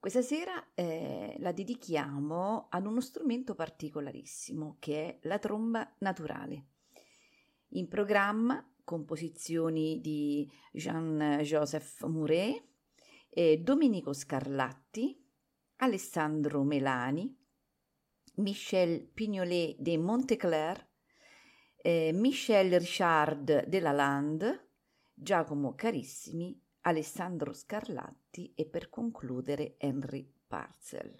Questa sera eh, la dedichiamo ad uno strumento particolarissimo che è la tromba naturale. In programma composizioni di Jean-Joseph Mouret, eh, Domenico Scarlatti, Alessandro Melani, Michel Pignolet de Monteclair, eh, Michel Richard della Land, Giacomo Carissimi, Alessandro Scarlatti e per concludere Henry Parcel.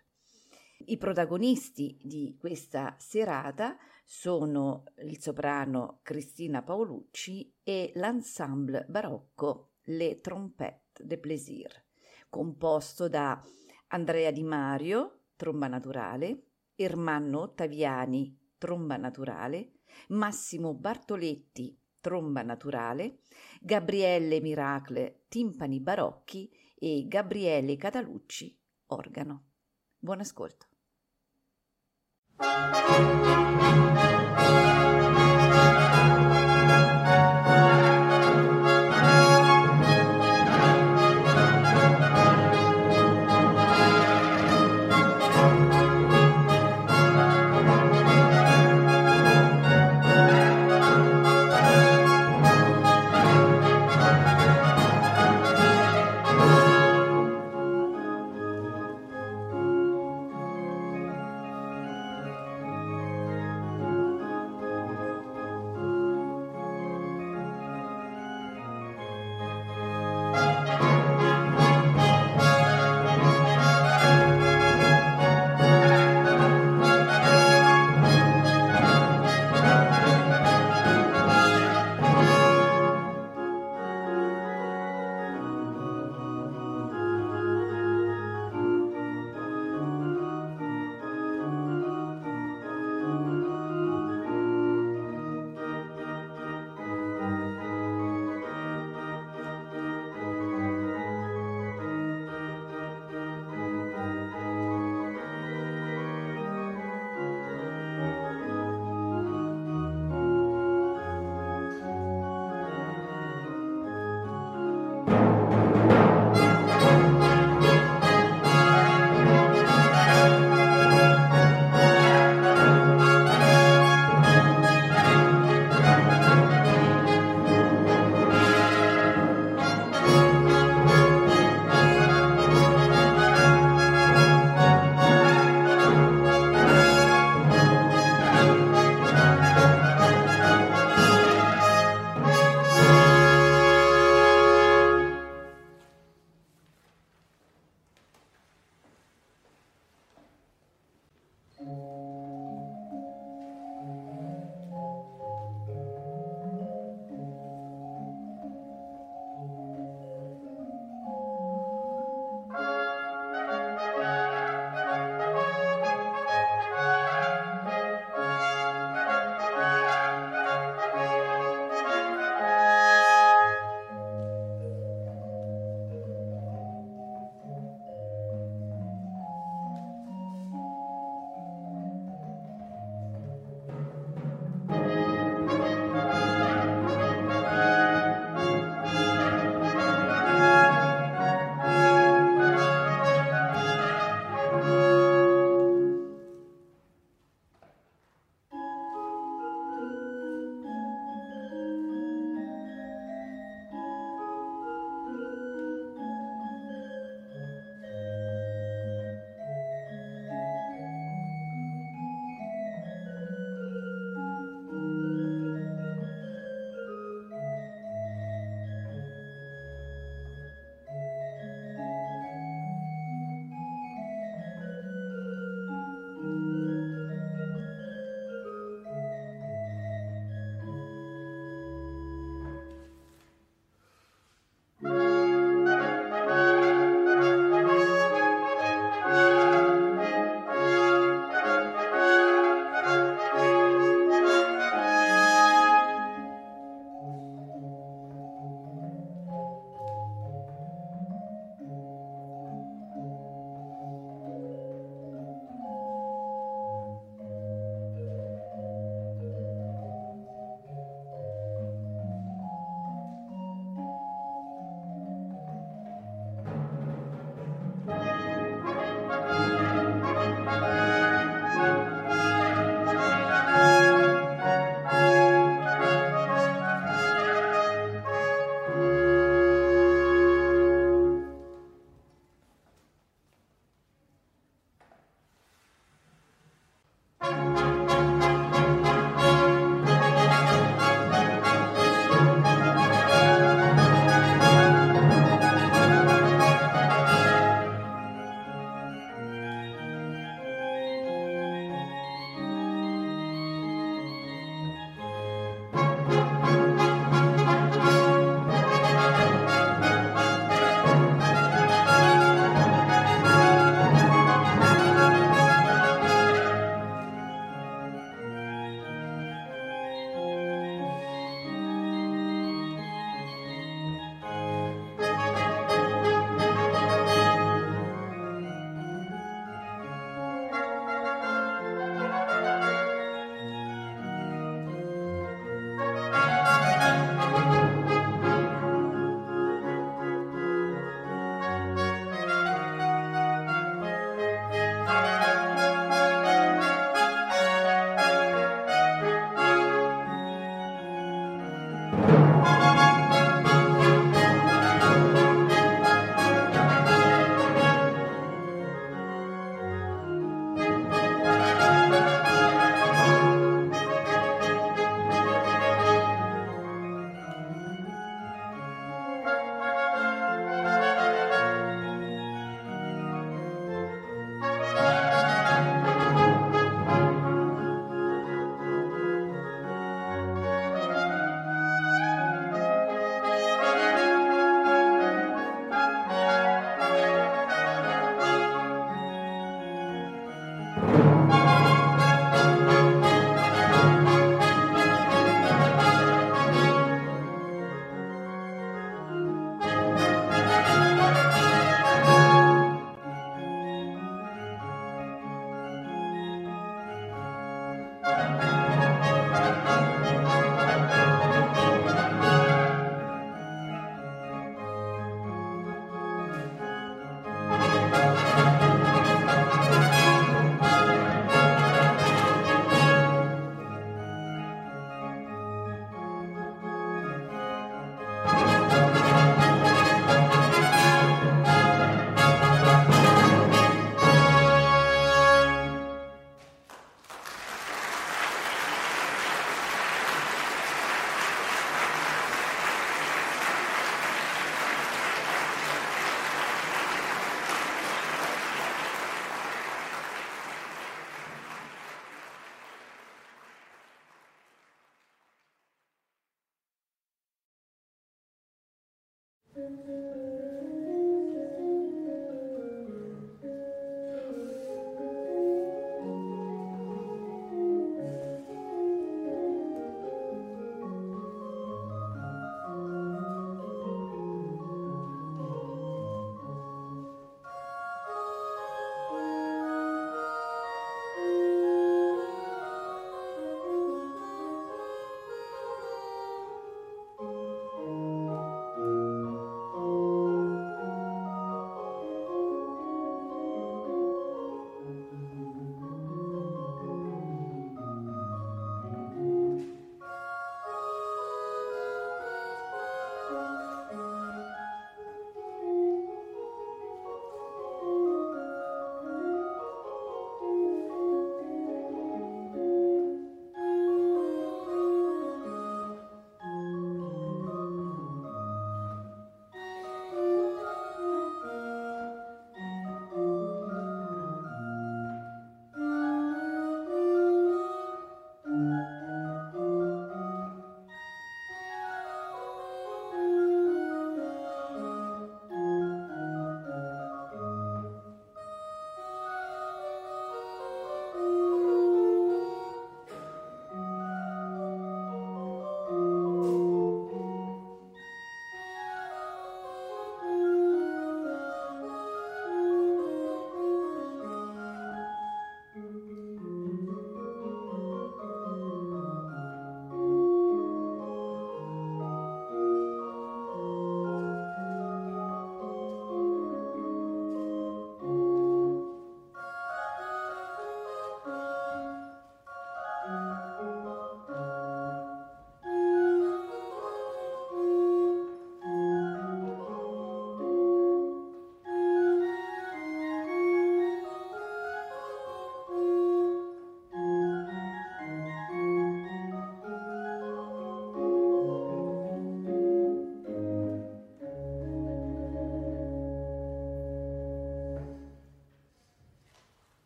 I protagonisti di questa serata sono il soprano Cristina Paolucci e l'ensemble barocco Le Trompette de Plaisir, composto da Andrea Di Mario, tromba naturale, Ermanno Ottaviani, tromba naturale, Massimo Bartoletti, tromba naturale, Gabriele Miracle, timpani barocchi e Gabriele Catalucci, organo. Buon ascolto.